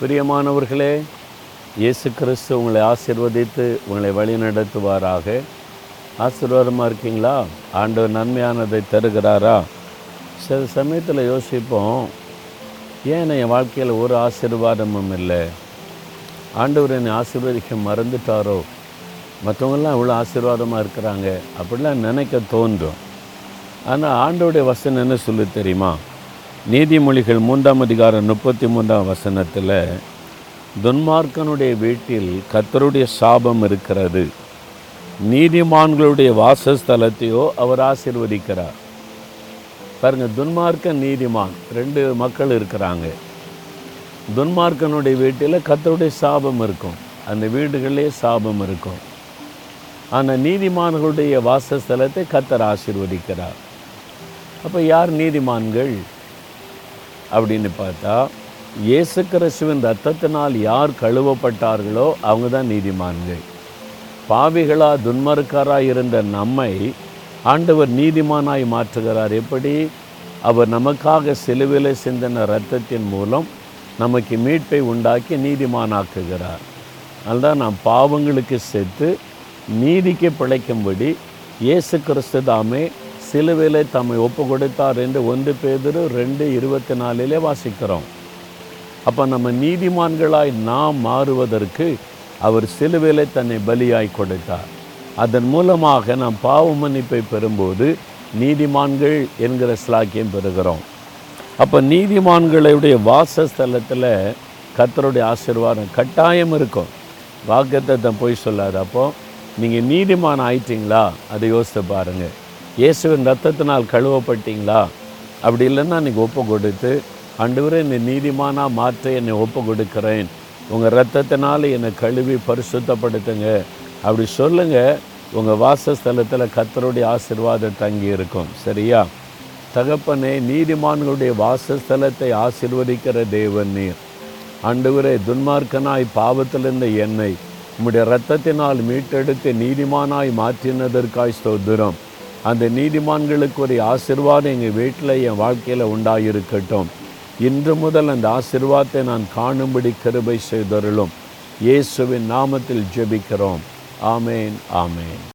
பிரியமானவர்களே இயேசு கிறிஸ்து உங்களை ஆசிர்வதித்து உங்களை வழி நடத்துவாராக ஆசீர்வாதமாக இருக்கீங்களா? ஆண்டவர் நன்மையானதை தருகிறாரா? சில சமயத்தில் யோசிப்போம் ஏன் என் வாழ்க்கையில் ஒரு ஆசீர்வாதமும் இல்லை? ஆண்டவர் என்னை ஆசீர்வதிக்க மறந்துட்டாரோ? மற்றவங்கெல்லாம் இவ்வளோ ஆசீர்வாதமாக இருக்கிறாங்க அப்படிலாம் நினைக்க தோன்றும். ஆனால் ஆண்டோடைய வசனம் என்ன சொல்லு தெரியுமா? நீதிமொழிகள் மூன்றாம் அதிகாரம் முப்பத்தி மூன்றாம் வசனத்தில் துன்மார்க்கனுடைய வீட்டில் கத்தருடைய சாபம் இருக்கிறது. நீதிமான்களுடைய வாசஸ்தலத்தையோ அவர் ஆசிர்வதிக்கிறார். பாருங்கள் துன்மார்க்க நீதிமான் ரெண்டு மக்கள் இருக்கிறாங்க. துன்மார்க்கனுடைய வீட்டில் கத்தருடைய சாபம் இருக்கும். அந்த வீடுகளிலே சாபம் இருக்கும். ஆனால் நீதிமான்களுடைய வாசஸ்தலத்தை கத்தர் ஆசிர்வதிக்கிறார். அப்போ யார் நீதிமான்கள்? அப்படின்னு பார்த்தா இயேசு கிறிஸ்துவின் ரத்தத்தினால் யார் கழுவப்பட்டார்களோ அவங்க தான் நீதிமான்கள். பாவிகளா துன்மருக்காராக இருந்த நம்மை ஆண்டவர் நீதிமானாய் மாற்றுகிறார். எப்படி? அவர் நமக்காக சிலுவிலை சிந்தின இரத்தத்தின் மூலம் நமக்கு மீட்பை உண்டாக்கி நீதிமானாக்குகிறார். அதுதான் நாம் பாவங்களுக்கு செத்து நீதிக்கு பிழைக்கும்படி இயேசு கிறிஸ்து தாமே சிலுவையில் தம்மை ஒப்பு கொடுத்தார் என்று ஒன்று பேதரு ரெண்டு இருபத்தி நாலிலே வாசிக்கிறோம். அப்போ நம்ம நீதிமான்களாய் நாம் மாறுவதற்கு அவர் சிலுவையில் தன்னை பலியாய் கொடுத்தார். அதன் மூலமாக நாம் பாவ மன்னிப்பை பெறும்போது நீதிமான்கள் என்கிற ஸ்லாக்கியம் பெறுகிறோம். அப்போ நீதிமான்களுடைய வாசஸ்தலத்தில் கர்த்தருடைய ஆசீர்வாதம் கட்டாயம் இருக்கும். வாக்குத்தத்தை போய் சொல்லாது அப்போ நீங்கள் நீதிமான் ஆயிட்டீங்களா? அதை யோசித்து பாருங்கள் இயேசுவின் ரத்தத்தினால் கழுவப்பட்டீங்களா? அப்படி இல்லைன்னா நீங்கள் ஒப்பு கொடுத்து ஆண்டவரே என்னை நீதிமானாக மாற்ற என்னை ஒப்பு கொடுக்குறேன். உங்கள் ரத்தத்தினால் என்னை கழுவி பரிசுத்தப்படுத்துங்க. அப்படி சொல்லுங்கள் உங்கள் வாசஸ்தலத்தில் கத்தருடைய ஆசீர்வாதம் தங்கி இருக்கும் சரியா? தகப்பனே நீதிமான்களுடைய வாசஸ்தலத்தை ஆசீர்வதிக்கிற தேவன் நீர். ஆண்டவரே துன்மார்க்கனாய் பாவத்திலிருந்த என்னை உம்முடைய ரத்தத்தினால் மீட்டெடுத்து நீதிமானாய் மாற்றினதற்காய் ஸ்தோத்திரம். அந்த நீதிமான்களுக்கு ஒரு ஆசீர்வாதம் எங்கள் வீட்டில் என் வாழ்க்கையில் உண்டாயிருக்கட்டும். இன்று முதல் அந்த ஆசிர்வாதத்தை நான் காணும்படி கிருபை செய்தருளும். இயேசுவின் நாமத்தில் ஜெபிக்கிறோம். ஆமேன் ஆமேன்.